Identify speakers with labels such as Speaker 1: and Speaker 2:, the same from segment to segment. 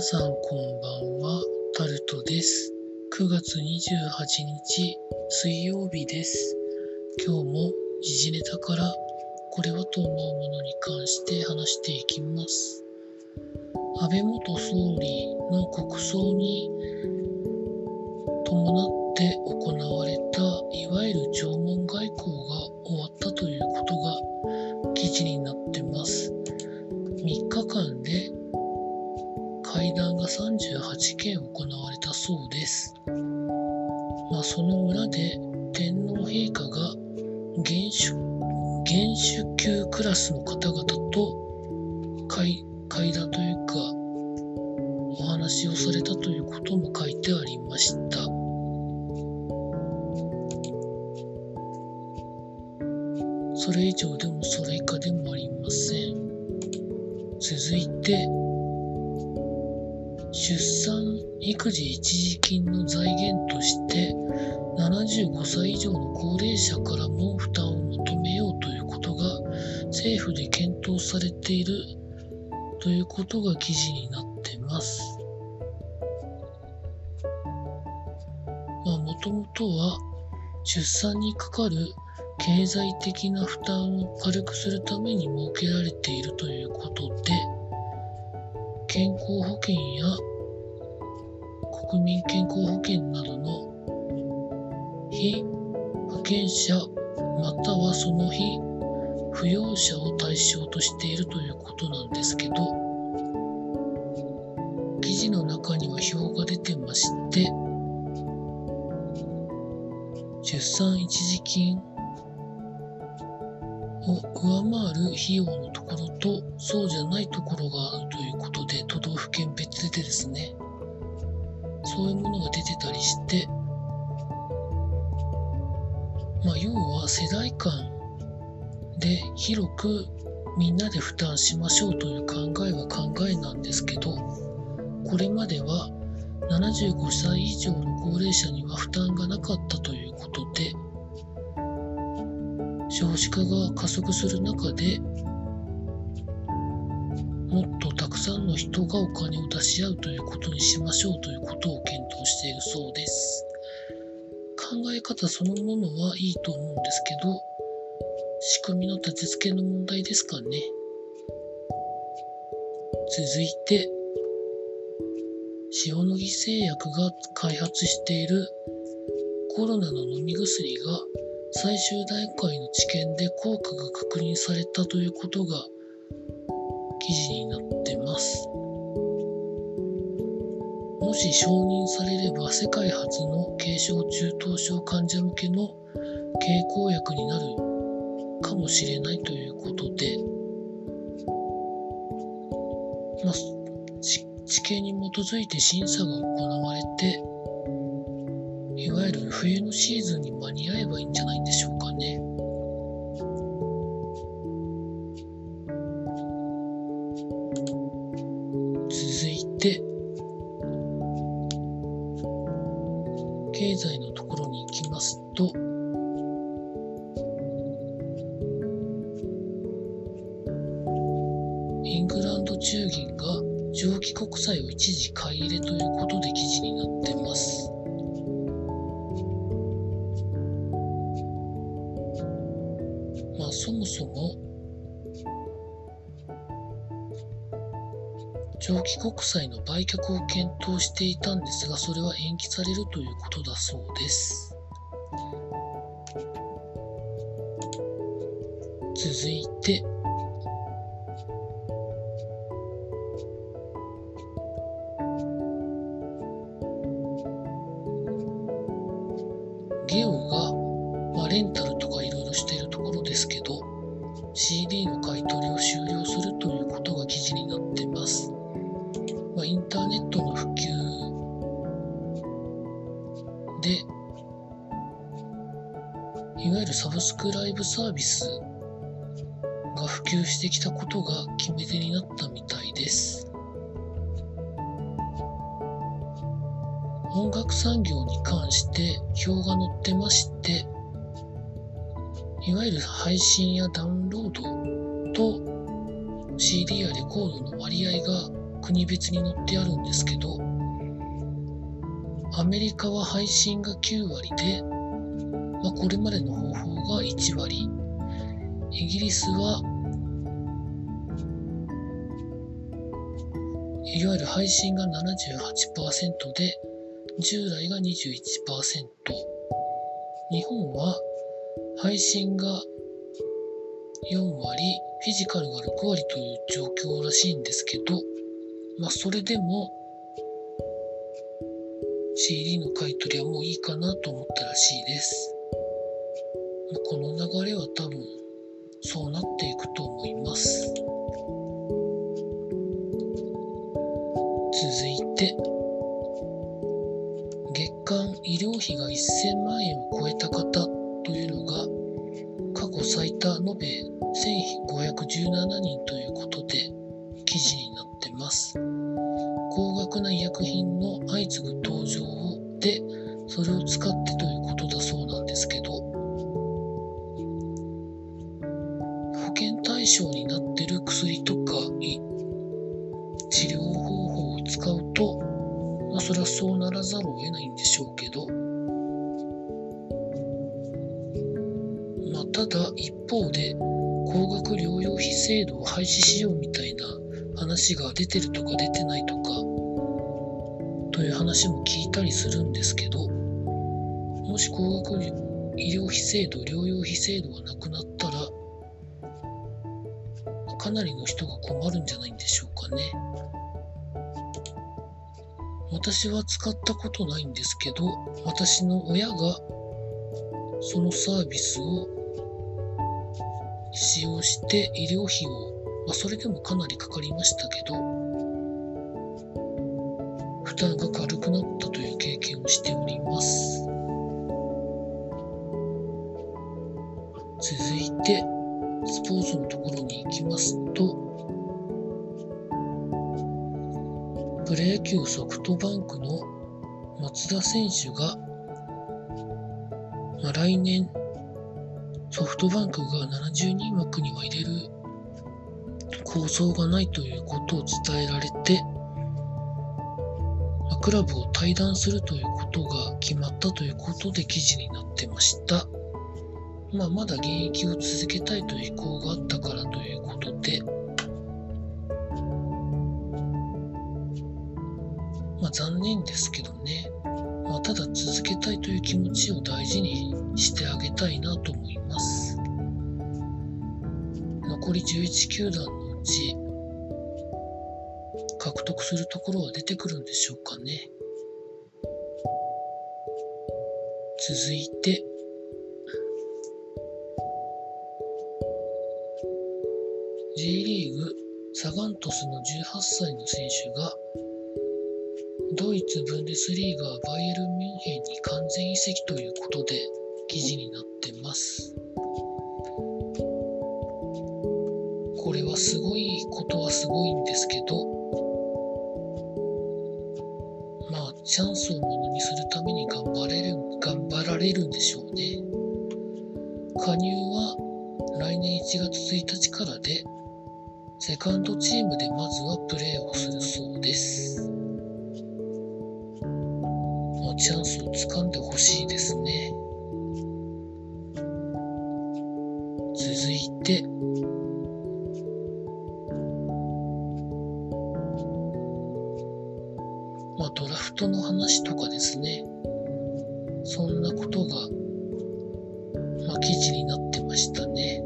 Speaker 1: 皆さんこんばんは、タルトです。9月28日水曜日です。今日も時事ネタからこれはと思うものに関して話していきます。安倍元総理の国葬に伴って行われたいわゆる弔問外交が終わったということが記事になってます。3日間で会談が38件行われたそうです。まあ、その裏で天皇陛下が元首元首級クラスの方々と会会談というかお話をされたということも書いてありました。それ以上でもそれ以下でもありません。育児一時金の財源として75歳以上の高齢者からも負担を求めようということが政府で検討されているということが記事になってます。まあもともとは出産にかかる経済的な負担を軽くするために設けられているということで健康保険や国民健康保険などの被保険者またはその被扶養者を対象としているということなんですけど記事の中には表が出てまして出産一時金を上回る費用のところとそうじゃないところがあるということで都道府県別でですねそういうものが出てたりしてまあ要は世代間で広くみんなで負担しましょうという考えは考えなんですけどこれまでは75歳以上の高齢者には負担がなかったということで少子化が加速する中でもっとさんの人がお金を出し合うということにしましょうということを検討しているそうです。考え方そのものはいいと思うんですけど仕組みの立て付けの問題ですかね。続いて塩野義製薬が開発しているコロナの飲み薬が最終段階の治験で効果が確認されたということが記事になってます。もし承認されれば世界初の軽症中等症患者向けの経口薬になるかもしれないということで、まあ、治験に基づいて審査が行われて、いわゆる冬のシーズンに間に合えばいいんじゃないんでしょうかね。続いて、経済のところに行きますと、イングランド中銀が蒸気国債を一時買い入れということで記事になって国債の売却を検討していたんですがそれは延期されるということだそうです。続いてゲオが、まあ、レンタルとかいろいろしているところですけど CD の買い取りを終了するということが記事になってます、まあ、インターネットの普及でいわゆるサブスクライブサービスが普及してきたことが決め手になったみたいです。音楽産業に関して表が載ってましていわゆる配信やダウンロードと CD やレコードの割合が国別に載ってあるんですけど、アメリカは配信が9割で、まあ、これまでの方法が1割、イギリスはいわゆる配信が78%で、従来が21%。日本は配信が4割、フィジカルが6割という状況らしいんですけど、まあそれでも CD の買い取りはもういいかなと思ったらしいです。この流れは多分そうなっていくと思います。続いて、月間医療費が1000万円を超えた方というのが過去最多延べ1517人ということで記事になってます。高額な医薬品の相次ぐ登場でそれを使ってということだそうなんですけど保険対象になってる薬とか治療方法を使うと、まあ、それはそうならざるを得ないんでしょうけど、まあ、ただ一方で高額療養費制度を廃止しようみたいな話が出てるとか出てないとかという話も聞いたりするんですけどもし高額医療費制度療養費制度がなくなったらかなりの人が困るんじゃないんでしょうかね。私は使ったことないんですけど私の親がそのサービスを使用して医療費を、まあ、それでもかなりかかりましたけど、負担が軽くなったという経験をしております。続いて、スポーツのところに行きますと、プロ野球ソフトバンクの松田選手が、まあ、来年ソフトバンクが70人枠には入れる構想がないということを伝えられて、クラブを退団するということが決まったということで記事になってました。まあ、まだ現役を続けたいという意向があったからということで、まあ、残念ですけどね。まあ、ただ続けたいという気持ちを大事にしてあげたいなと思います。残り11球団のうち獲得するところは出てくるんでしょうかね。続いて、J リーグサガントスの18歳の選手がドイツ・ブンデスリーガーバイエルン・ミュンヘンに完全移籍ということで記事になってます。これはすごいことはすごいんですけど、まあ、チャンスをものにするために頑張れる、頑張られるんでしょうね。加入は来年1月1日からで、セカンドチームでまずはプレーをするそうです。まあ、チャンスをつかんでほしいですね。続いて、の話とかですね、そんなことが、まあ、記事になってましたね。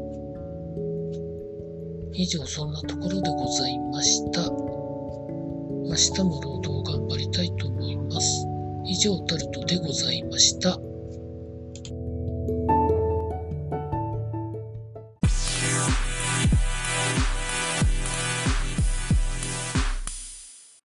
Speaker 1: 以上、そんなところでございました。明日も労働頑張りたいと思います。以上、タルトでございました。